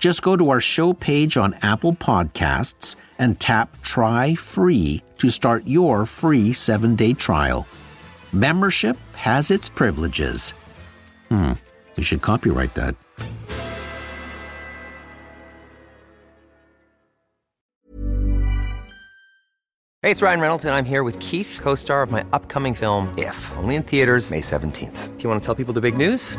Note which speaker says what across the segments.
Speaker 1: Just go to our show page on Apple Podcasts and tap Try Free to start your free seven day trial. Membership has its privileges. Hmm, you should copyright that.
Speaker 2: Hey, it's Ryan Reynolds, and I'm here with Keith, co star of my upcoming film, If, only in theaters, May 17th. Do you want to tell people the big news?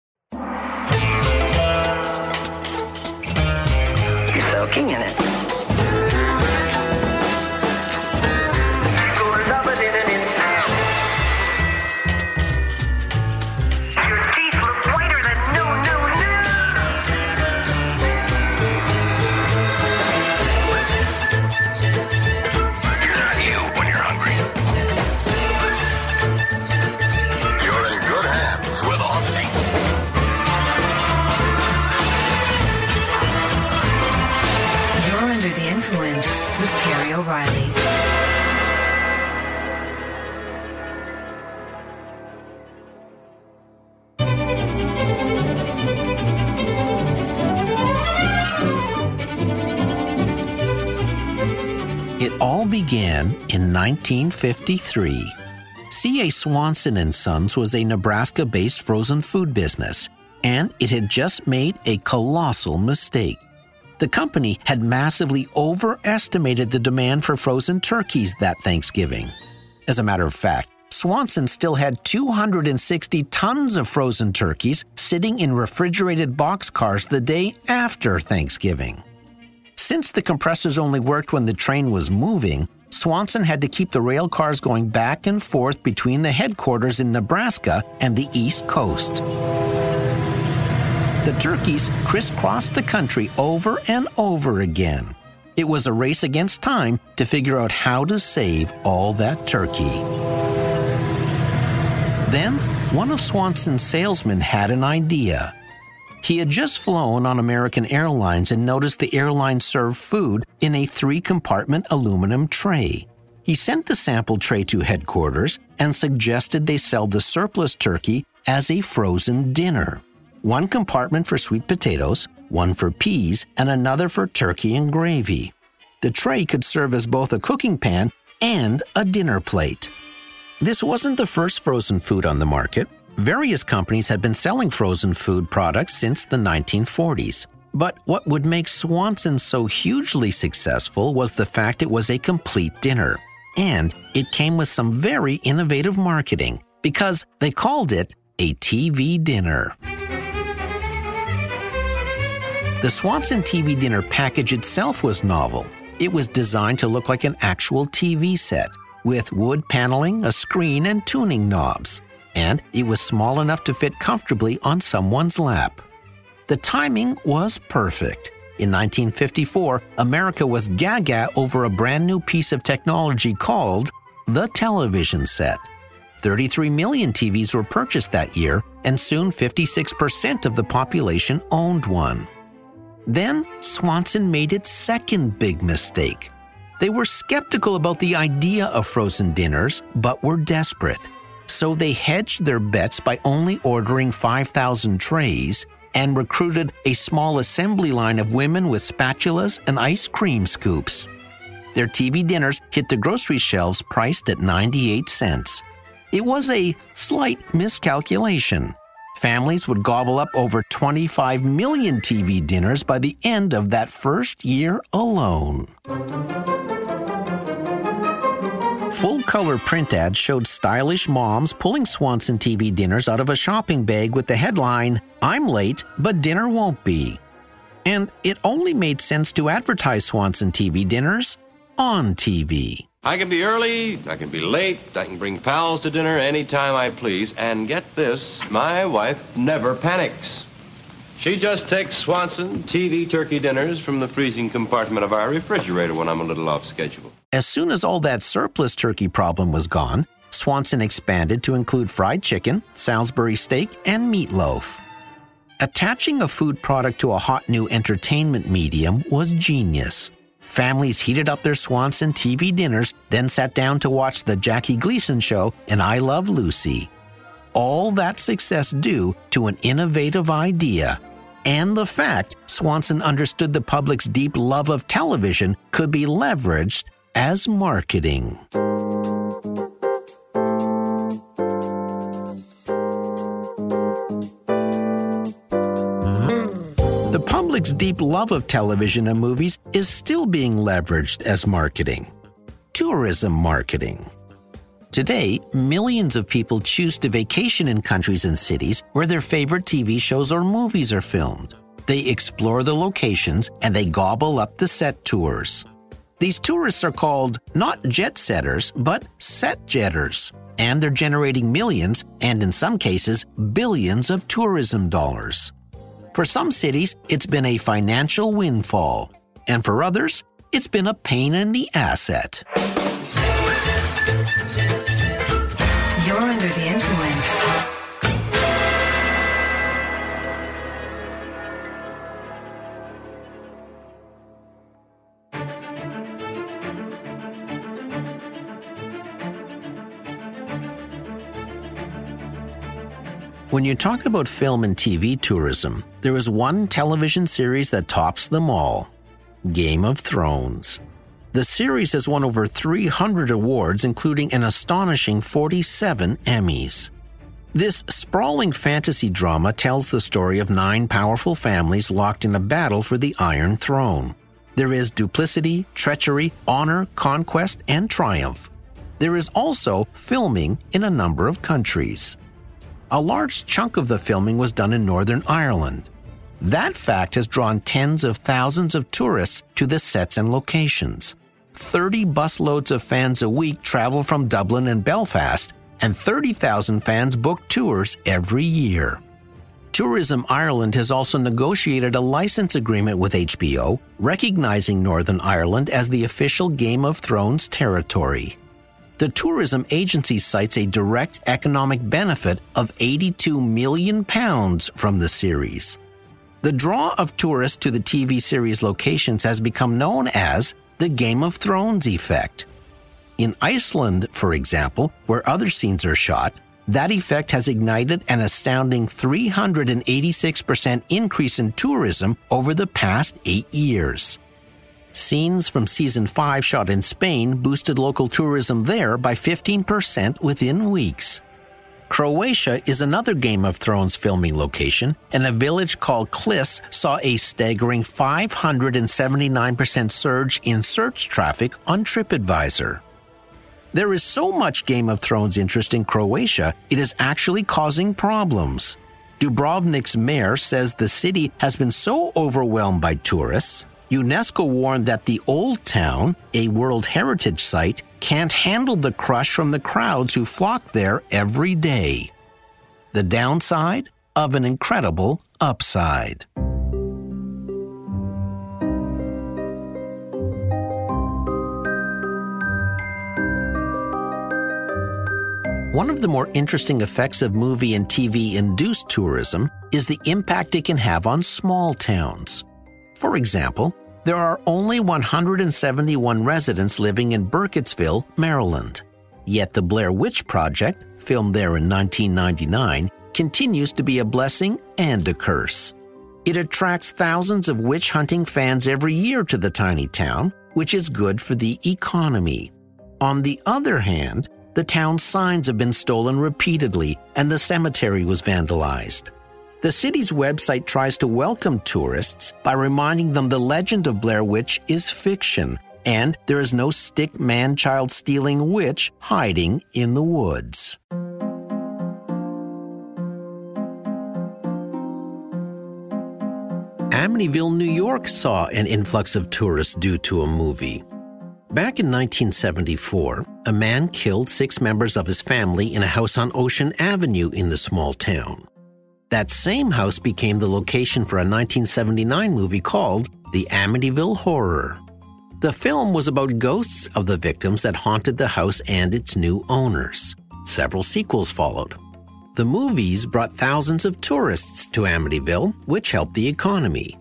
Speaker 3: You're in it.
Speaker 1: 1953. C.A. Swanson and Sons was a Nebraska-based frozen food business, and it had just made a colossal mistake. The company had massively overestimated the demand for frozen turkeys that Thanksgiving. As a matter of fact, Swanson still had 260 tons of frozen turkeys sitting in refrigerated boxcars the day after Thanksgiving. Since the compressors only worked when the train was moving, Swanson had to keep the rail cars going back and forth between the headquarters in Nebraska and the East Coast. The turkeys crisscrossed the country over and over again. It was a race against time to figure out how to save all that turkey. Then, one of Swanson's salesmen had an idea. He had just flown on American Airlines and noticed the airline served food in a three compartment aluminum tray. He sent the sample tray to headquarters and suggested they sell the surplus turkey as a frozen dinner. One compartment for sweet potatoes, one for peas, and another for turkey and gravy. The tray could serve as both a cooking pan and a dinner plate. This wasn't the first frozen food on the market. Various companies had been selling frozen food products since the 1940s. But what would make Swanson so hugely successful was the fact it was a complete dinner. And it came with some very innovative marketing because they called it a TV dinner. The Swanson TV dinner package itself was novel. It was designed to look like an actual TV set, with wood paneling, a screen, and tuning knobs. And it was small enough to fit comfortably on someone's lap. The timing was perfect. In 1954, America was gaga over a brand new piece of technology called the television set. 33 million TVs were purchased that year, and soon 56% of the population owned one. Then Swanson made its second big mistake. They were skeptical about the idea of frozen dinners, but were desperate. So they hedged their bets by only ordering 5,000 trays and recruited a small assembly line of women with spatulas and ice cream scoops. Their TV dinners hit the grocery shelves priced at 98 cents. It was a slight miscalculation. Families would gobble up over 25 million TV dinners by the end of that first year alone. Full color print ads showed stylish moms pulling Swanson TV dinners out of a shopping bag with the headline, I'm late, but dinner won't be. And it only made sense to advertise Swanson TV dinners on TV.
Speaker 4: I can be early, I can be late, I can bring pals to dinner anytime I please, and get this, my wife never panics. She just takes Swanson TV turkey dinners from the freezing compartment of our refrigerator when I'm a little off schedule.
Speaker 1: As soon as all that surplus turkey problem was gone, Swanson expanded to include fried chicken, Salisbury steak, and meatloaf. Attaching a food product to a hot new entertainment medium was genius. Families heated up their Swanson TV dinners, then sat down to watch the Jackie Gleason show and I Love Lucy. All that success due to an innovative idea and the fact Swanson understood the public's deep love of television could be leveraged as marketing. The public's deep love of television and movies is still being leveraged as marketing. Tourism marketing. Today, millions of people choose to vacation in countries and cities where their favorite TV shows or movies are filmed. They explore the locations and they gobble up the set tours. These tourists are called not jet setters, but set jetters, and they're generating millions and in some cases billions of tourism dollars. For some cities, it's been a financial windfall, and for others, it's been a pain in the asset.
Speaker 5: You're under the influence.
Speaker 1: When you talk about film and TV tourism, there is one television series that tops them all Game of Thrones. The series has won over 300 awards, including an astonishing 47 Emmys. This sprawling fantasy drama tells the story of nine powerful families locked in a battle for the Iron Throne. There is duplicity, treachery, honor, conquest, and triumph. There is also filming in a number of countries. A large chunk of the filming was done in Northern Ireland. That fact has drawn tens of thousands of tourists to the sets and locations. 30 busloads of fans a week travel from Dublin and Belfast, and 30,000 fans book tours every year. Tourism Ireland has also negotiated a license agreement with HBO, recognizing Northern Ireland as the official Game of Thrones territory. The tourism agency cites a direct economic benefit of 82 million pounds from the series. The draw of tourists to the TV series locations has become known as the Game of Thrones effect. In Iceland, for example, where other scenes are shot, that effect has ignited an astounding 386% increase in tourism over the past eight years. Scenes from season 5 shot in Spain boosted local tourism there by 15% within weeks. Croatia is another Game of Thrones filming location, and a village called Klis saw a staggering 579% surge in search traffic on TripAdvisor. There is so much Game of Thrones interest in Croatia, it is actually causing problems. Dubrovnik's mayor says the city has been so overwhelmed by tourists UNESCO warned that the Old Town, a World Heritage Site, can't handle the crush from the crowds who flock there every day. The downside of an incredible upside. One of the more interesting effects of movie and TV induced tourism is the impact it can have on small towns. For example, there are only 171 residents living in Burkittsville, Maryland. Yet the Blair Witch Project, filmed there in 1999, continues to be a blessing and a curse. It attracts thousands of witch hunting fans every year to the tiny town, which is good for the economy. On the other hand, the town's signs have been stolen repeatedly and the cemetery was vandalized. The city's website tries to welcome tourists by reminding them the legend of Blair Witch is fiction and there is no stick man child stealing witch hiding in the woods. Amityville, New York saw an influx of tourists due to a movie. Back in 1974, a man killed six members of his family in a house on Ocean Avenue in the small town. That same house became the location for a 1979 movie called The Amityville Horror. The film was about ghosts of the victims that haunted the house and its new owners. Several sequels followed. The movies brought thousands of tourists to Amityville, which helped the economy.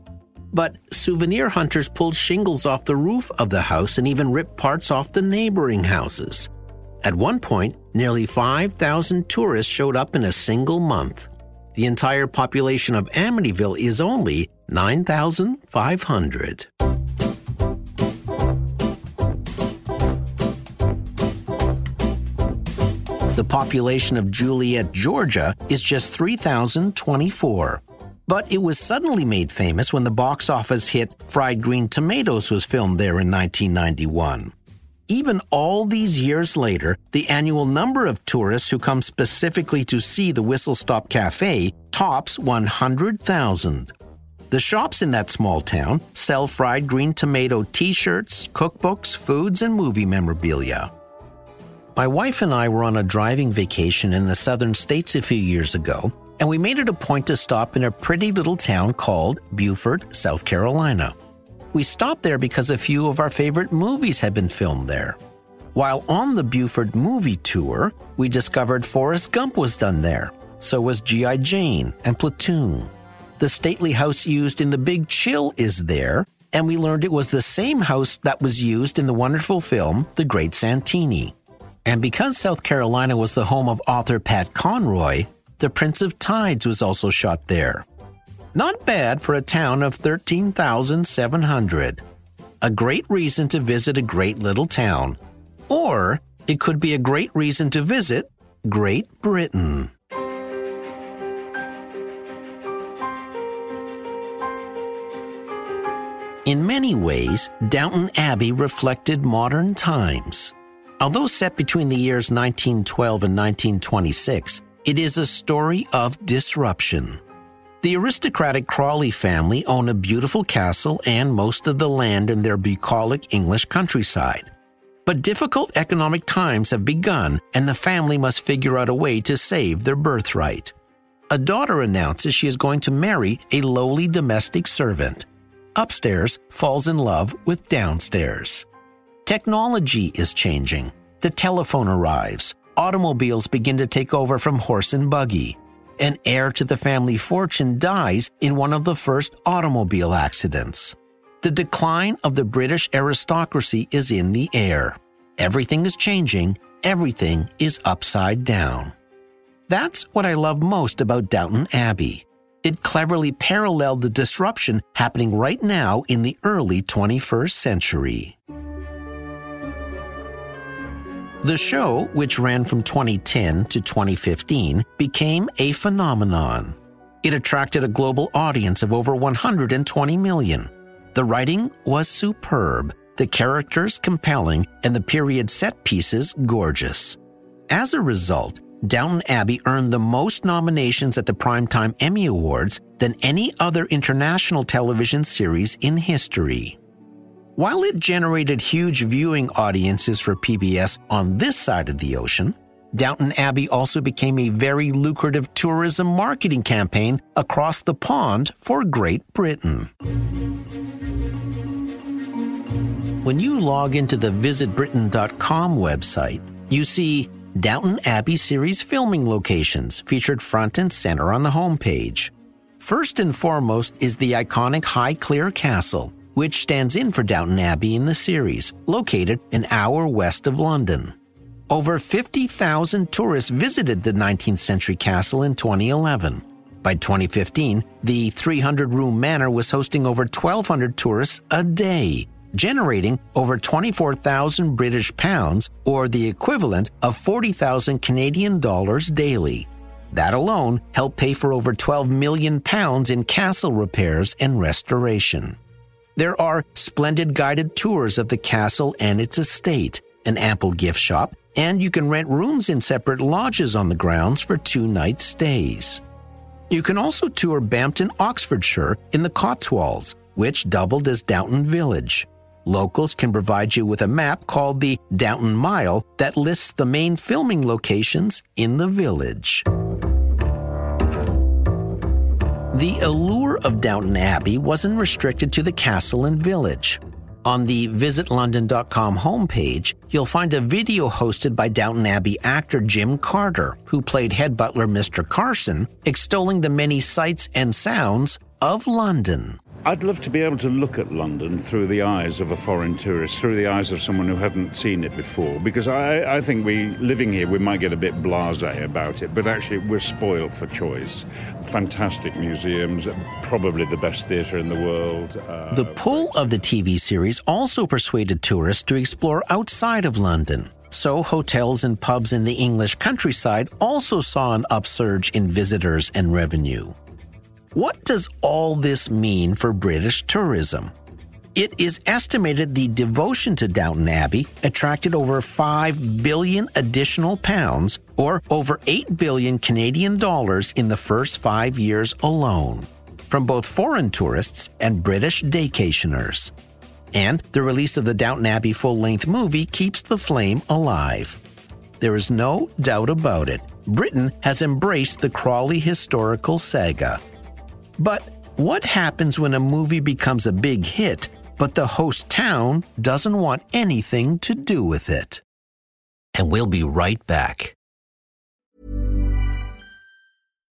Speaker 1: But souvenir hunters pulled shingles off the roof of the house and even ripped parts off the neighboring houses. At one point, nearly 5,000 tourists showed up in a single month. The entire population of Amityville is only 9,500. The population of Juliette, Georgia is just 3,024. But it was suddenly made famous when the box office hit Fried Green Tomatoes was filmed there in 1991. Even all these years later, the annual number of tourists who come specifically to see the Whistle Stop Cafe tops 100,000. The shops in that small town sell fried green tomato t shirts, cookbooks, foods, and movie memorabilia. My wife and I were on a driving vacation in the southern states a few years ago, and we made it a point to stop in a pretty little town called Beaufort, South Carolina. We stopped there because a few of our favorite movies had been filmed there. While on the Beaufort movie tour, we discovered Forrest Gump was done there. So was G.I. Jane and Platoon. The stately house used in The Big Chill is there, and we learned it was the same house that was used in the wonderful film The Great Santini. And because South Carolina was the home of author Pat Conroy, The Prince of Tides was also shot there. Not bad for a town of 13,700. A great reason to visit a great little town. Or it could be a great reason to visit Great Britain. In many ways, Downton Abbey reflected modern times. Although set between the years 1912 and 1926, it is a story of disruption. The aristocratic Crawley family own a beautiful castle and most of the land in their bucolic English countryside. But difficult economic times have begun, and the family must figure out a way to save their birthright. A daughter announces she is going to marry a lowly domestic servant. Upstairs falls in love with downstairs. Technology is changing. The telephone arrives. Automobiles begin to take over from horse and buggy an heir to the family fortune dies in one of the first automobile accidents. The decline of the British aristocracy is in the air. Everything is changing, everything is upside down. That's what I love most about Downton Abbey. It cleverly paralleled the disruption happening right now in the early 21st century. The show, which ran from 2010 to 2015, became a phenomenon. It attracted a global audience of over 120 million. The writing was superb, the characters compelling, and the period set pieces gorgeous. As a result, Downton Abbey earned the most nominations at the Primetime Emmy Awards than any other international television series in history. While it generated huge viewing audiences for PBS on this side of the ocean, Downton Abbey also became a very lucrative tourism marketing campaign across the pond for Great Britain. When you log into the visitbritain.com website, you see Downton Abbey series filming locations featured front and center on the homepage. First and foremost is the iconic Highclere Castle, which stands in for Downton Abbey in the series, located an hour west of London. Over 50,000 tourists visited the 19th century castle in 2011. By 2015, the 300 room manor was hosting over 1,200 tourists a day, generating over 24,000 British pounds or the equivalent of 40,000 Canadian dollars daily. That alone helped pay for over 12 million pounds in castle repairs and restoration. There are splendid guided tours of the castle and its estate, an ample gift shop, and you can rent rooms in separate lodges on the grounds for two night stays. You can also tour Bampton, Oxfordshire in the Cotswolds, which doubled as Downton Village. Locals can provide you with a map called the Downton Mile that lists the main filming locations in the village. The allure of Downton Abbey wasn't restricted to the castle and village. On the visitlondon.com homepage, you'll find a video hosted by Downton Abbey actor Jim Carter, who played head butler Mr. Carson, extolling the many sights and sounds of London.
Speaker 6: I'd love to be able to look at London through the eyes of a foreign tourist, through the eyes of someone who hadn't seen it before. Because I, I think we, living here, we might get a bit blasé about it, but actually we're spoiled for choice. Fantastic museums, probably the best theatre in the world. Uh,
Speaker 1: The pull of the TV series also persuaded tourists to explore outside of London. So, hotels and pubs in the English countryside also saw an upsurge in visitors and revenue. What does all this mean for British tourism? It is estimated the devotion to Downton Abbey attracted over 5 billion additional pounds or over 8 billion Canadian dollars in the first 5 years alone from both foreign tourists and British daycationers. And the release of the Downton Abbey full-length movie keeps the flame alive. There is no doubt about it. Britain has embraced the Crawley historical saga. But what happens when a movie becomes a big hit, but the host town doesn't want anything to do with it? And we'll be right back.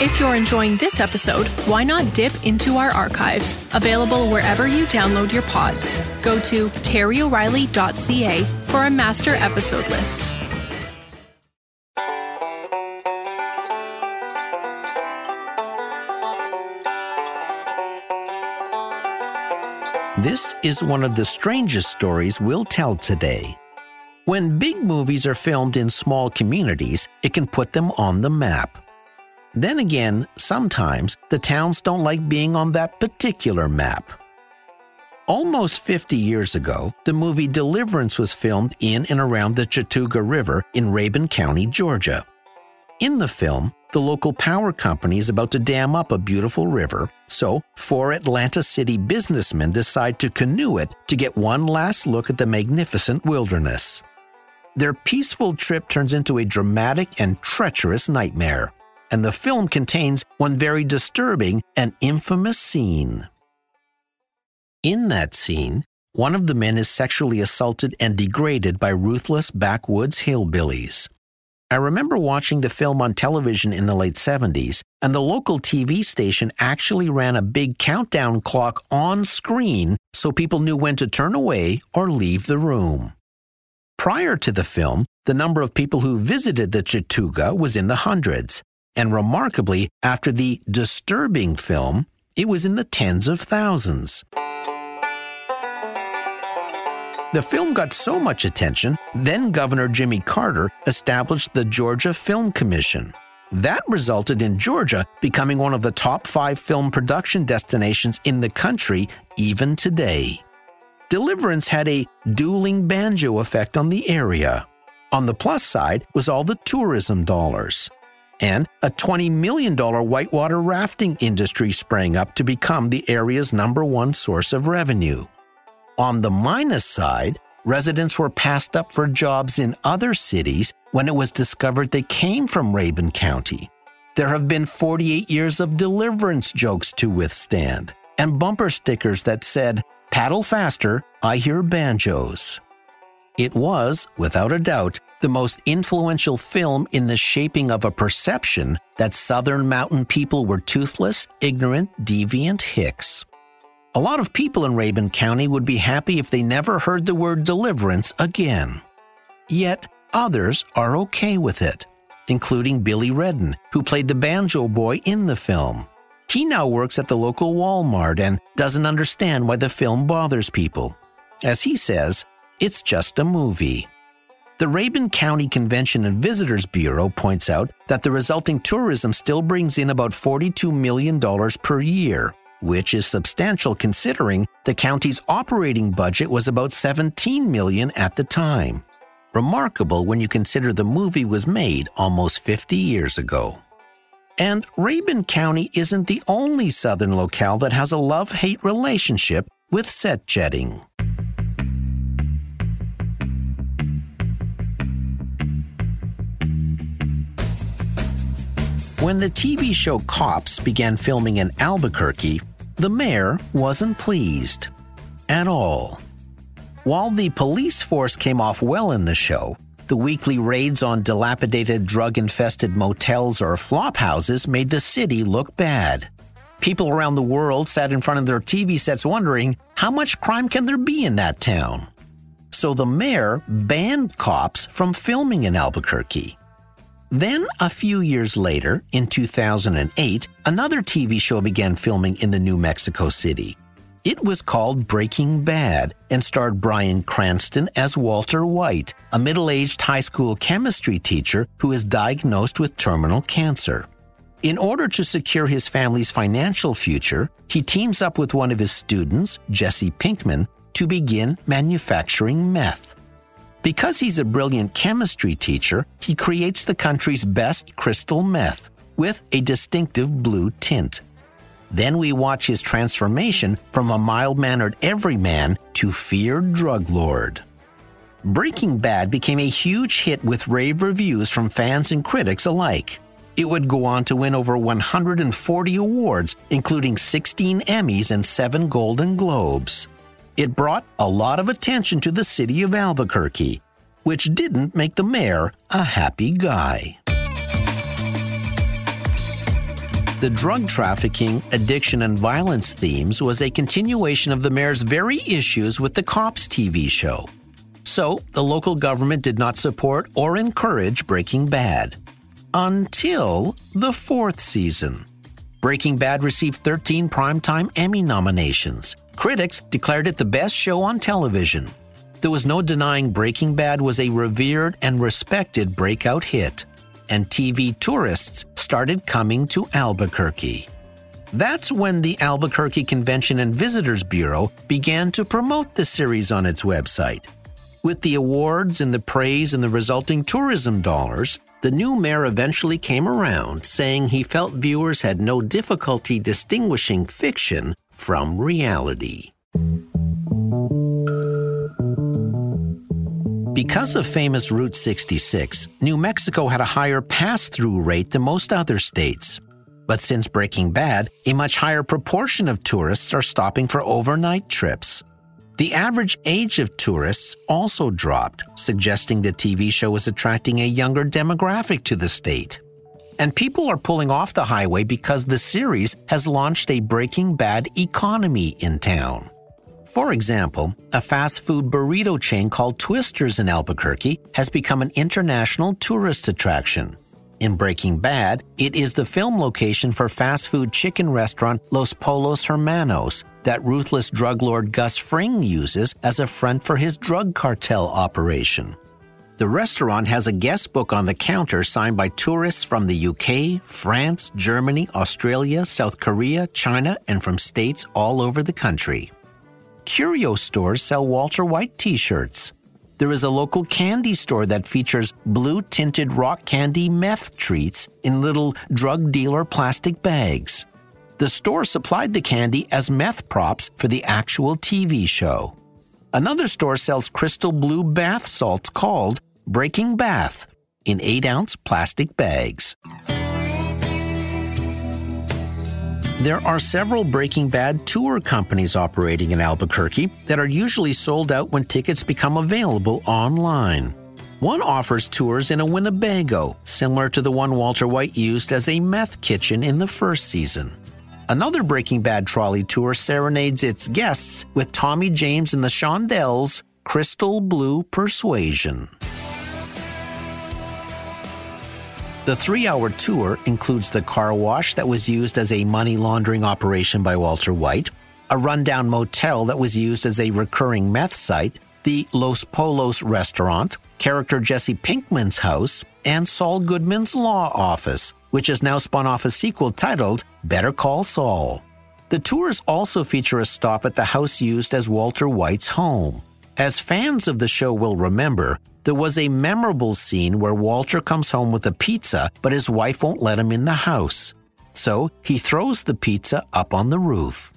Speaker 7: If you're enjoying this episode, why not dip into our archives, available wherever you download your pods. Go to terryoreilly.ca for a master episode list.
Speaker 1: This is one of the strangest stories we'll tell today. When big movies are filmed in small communities, it can put them on the map. Then again, sometimes the towns don't like being on that particular map. Almost 50 years ago, the movie Deliverance was filmed in and around the Chattooga River in Rabun County, Georgia. In the film, the local power company is about to dam up a beautiful river, so four Atlanta City businessmen decide to canoe it to get one last look at the magnificent wilderness. Their peaceful trip turns into a dramatic and treacherous nightmare, and the film contains one very disturbing and infamous scene. In that scene, one of the men is sexually assaulted and degraded by ruthless backwoods hillbillies. I remember watching the film on television in the late 70s, and the local TV station actually ran a big countdown clock on screen so people knew when to turn away or leave the room. Prior to the film, the number of people who visited the Chattooga was in the hundreds, and remarkably, after the disturbing film, it was in the tens of thousands. The film got so much attention, then Governor Jimmy Carter established the Georgia Film Commission. That resulted in Georgia becoming one of the top five film production destinations in the country even today. Deliverance had a dueling banjo effect on the area. On the plus side was all the tourism dollars. And a $20 million whitewater rafting industry sprang up to become the area's number one source of revenue. On the minus side, residents were passed up for jobs in other cities when it was discovered they came from Rabun County. There have been 48 years of deliverance jokes to withstand, and bumper stickers that said, Paddle faster, I hear banjos. It was, without a doubt, the most influential film in the shaping of a perception that Southern mountain people were toothless, ignorant, deviant hicks. A lot of people in Rabun County would be happy if they never heard the word deliverance again. Yet, others are okay with it, including Billy Redden, who played the banjo boy in the film. He now works at the local Walmart and doesn't understand why the film bothers people. As he says, it's just a movie. The Rabun County Convention and Visitors Bureau points out that the resulting tourism still brings in about $42 million per year, which is substantial considering the county's operating budget was about 17 million at the time. Remarkable when you consider the movie was made almost 50 years ago. And Rabun County isn't the only southern locale that has a love-hate relationship with set jetting. When the TV show Cops began filming in Albuquerque, the mayor wasn't pleased. At all. While the police force came off well in the show, The weekly raids on dilapidated drug infested motels or flop houses made the city look bad. People around the world sat in front of their TV sets wondering how much crime can there be in that town? So the mayor banned cops from filming in Albuquerque. Then, a few years later, in 2008, another TV show began filming in the New Mexico City. It was called Breaking Bad and starred Bryan Cranston as Walter White, a middle aged high school chemistry teacher who is diagnosed with terminal cancer. In order to secure his family's financial future, he teams up with one of his students, Jesse Pinkman, to begin manufacturing meth. Because he's a brilliant chemistry teacher, he creates the country's best crystal meth with a distinctive blue tint. Then we watch his transformation from a mild mannered everyman to feared drug lord. Breaking Bad became a huge hit with rave reviews from fans and critics alike. It would go on to win over 140 awards, including 16 Emmys and 7 Golden Globes. It brought a lot of attention to the city of Albuquerque, which didn't make the mayor a happy guy. The drug trafficking, addiction, and violence themes was a continuation of the mayor's very issues with the Cops TV show. So, the local government did not support or encourage Breaking Bad until the fourth season. Breaking Bad received 13 Primetime Emmy nominations. Critics declared it the best show on television. There was no denying Breaking Bad was a revered and respected breakout hit, and TV tourists started coming to Albuquerque. That's when the Albuquerque Convention and Visitors Bureau began to promote the series on its website. With the awards and the praise and the resulting tourism dollars, the new mayor eventually came around, saying he felt viewers had no difficulty distinguishing fiction from reality. Because of famous Route 66, New Mexico had a higher pass through rate than most other states. But since Breaking Bad, a much higher proportion of tourists are stopping for overnight trips. The average age of tourists also dropped, suggesting the TV show is attracting a younger demographic to the state. And people are pulling off the highway because the series has launched a Breaking Bad economy in town. For example, a fast food burrito chain called Twisters in Albuquerque has become an international tourist attraction. In Breaking Bad, it is the film location for fast food chicken restaurant Los Pollos Hermanos that ruthless drug lord Gus Fring uses as a front for his drug cartel operation. The restaurant has a guest book on the counter signed by tourists from the UK, France, Germany, Australia, South Korea, China, and from states all over the country. Curio stores sell Walter White t shirts. There is a local candy store that features blue tinted rock candy meth treats in little drug dealer plastic bags. The store supplied the candy as meth props for the actual TV show. Another store sells crystal blue bath salts called Breaking Bath in 8 ounce plastic bags. There are several Breaking Bad tour companies operating in Albuquerque that are usually sold out when tickets become available online. One offers tours in a Winnebago, similar to the one Walter White used as a meth kitchen in the first season. Another Breaking Bad trolley tour serenades its guests with Tommy James and the Shondells' Crystal Blue Persuasion. The three hour tour includes the car wash that was used as a money laundering operation by Walter White, a rundown motel that was used as a recurring meth site, the Los Pollos restaurant, character Jesse Pinkman's house, and Saul Goodman's law office, which has now spun off a sequel titled Better Call Saul. The tours also feature a stop at the house used as Walter White's home. As fans of the show will remember, there was a memorable scene where Walter comes home with a pizza, but his wife won't let him in the house. So he throws the pizza up on the roof.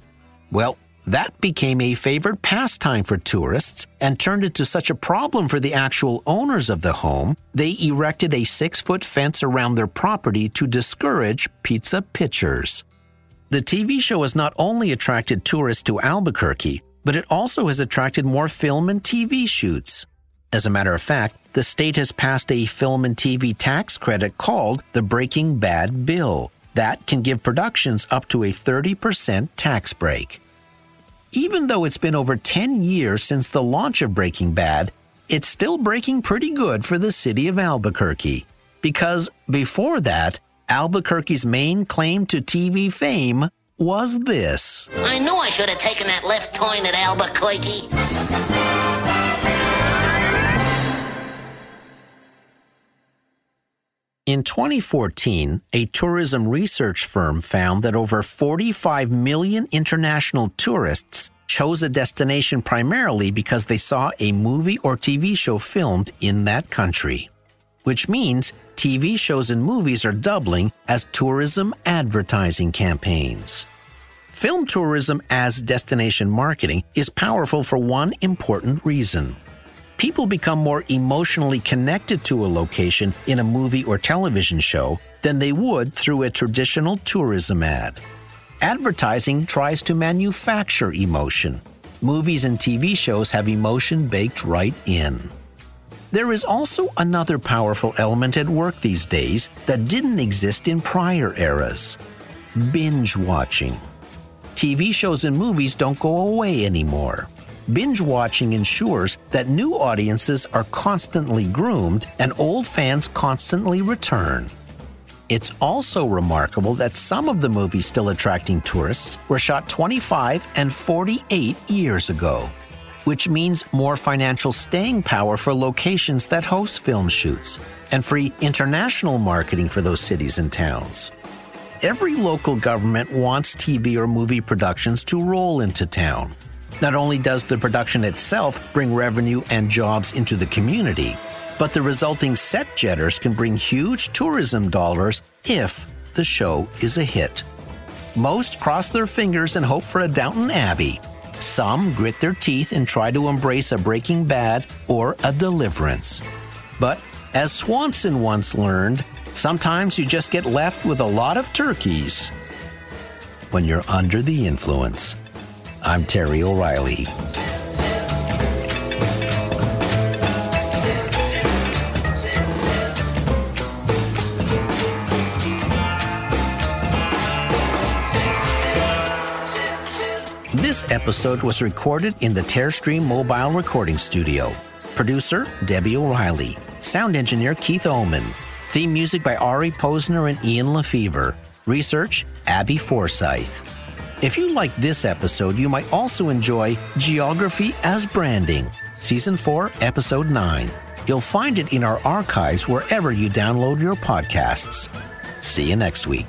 Speaker 1: Well, that became a favorite pastime for tourists and turned into such a problem for the actual owners of the home, they erected a six foot fence around their property to discourage pizza pitchers. The TV show has not only attracted tourists to Albuquerque, but it also has attracted more film and TV shoots. As a matter of fact, the state has passed a film and TV tax credit called the Breaking Bad Bill that can give productions up to a 30% tax break. Even though it's been over 10 years since the launch of Breaking Bad, it's still breaking pretty good for the city of Albuquerque. Because before that, Albuquerque's main claim to TV fame was this.
Speaker 8: I knew I should have taken that left turn at Albuquerque.
Speaker 1: In 2014, a tourism research firm found that over 45 million international tourists chose a destination primarily because they saw a movie or TV show filmed in that country. Which means TV shows and movies are doubling as tourism advertising campaigns. Film tourism as destination marketing is powerful for one important reason. People become more emotionally connected to a location in a movie or television show than they would through a traditional tourism ad. Advertising tries to manufacture emotion. Movies and TV shows have emotion baked right in. There is also another powerful element at work these days that didn't exist in prior eras binge watching. TV shows and movies don't go away anymore. Binge watching ensures that new audiences are constantly groomed and old fans constantly return. It's also remarkable that some of the movies still attracting tourists were shot 25 and 48 years ago, which means more financial staying power for locations that host film shoots and free international marketing for those cities and towns. Every local government wants TV or movie productions to roll into town. Not only does the production itself bring revenue and jobs into the community, but the resulting set jetters can bring huge tourism dollars if the show is a hit. Most cross their fingers and hope for a Downton Abbey. Some grit their teeth and try to embrace a Breaking Bad or a Deliverance. But as Swanson once learned, sometimes you just get left with a lot of turkeys when you're under the influence. I'm Terry O'Reilly. This episode was recorded in the Tearstream Mobile Recording Studio. Producer Debbie O'Reilly. Sound engineer Keith Oman. Theme music by Ari Posner and Ian LeFeuvre. Research Abby Forsyth. If you like this episode, you might also enjoy Geography as Branding, Season 4, Episode 9. You'll find it in our archives wherever you download your podcasts. See you next week.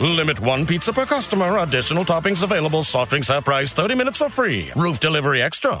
Speaker 9: Limit one pizza per customer. Additional toppings available. Soft drinks half price. 30 minutes for free. Roof delivery extra.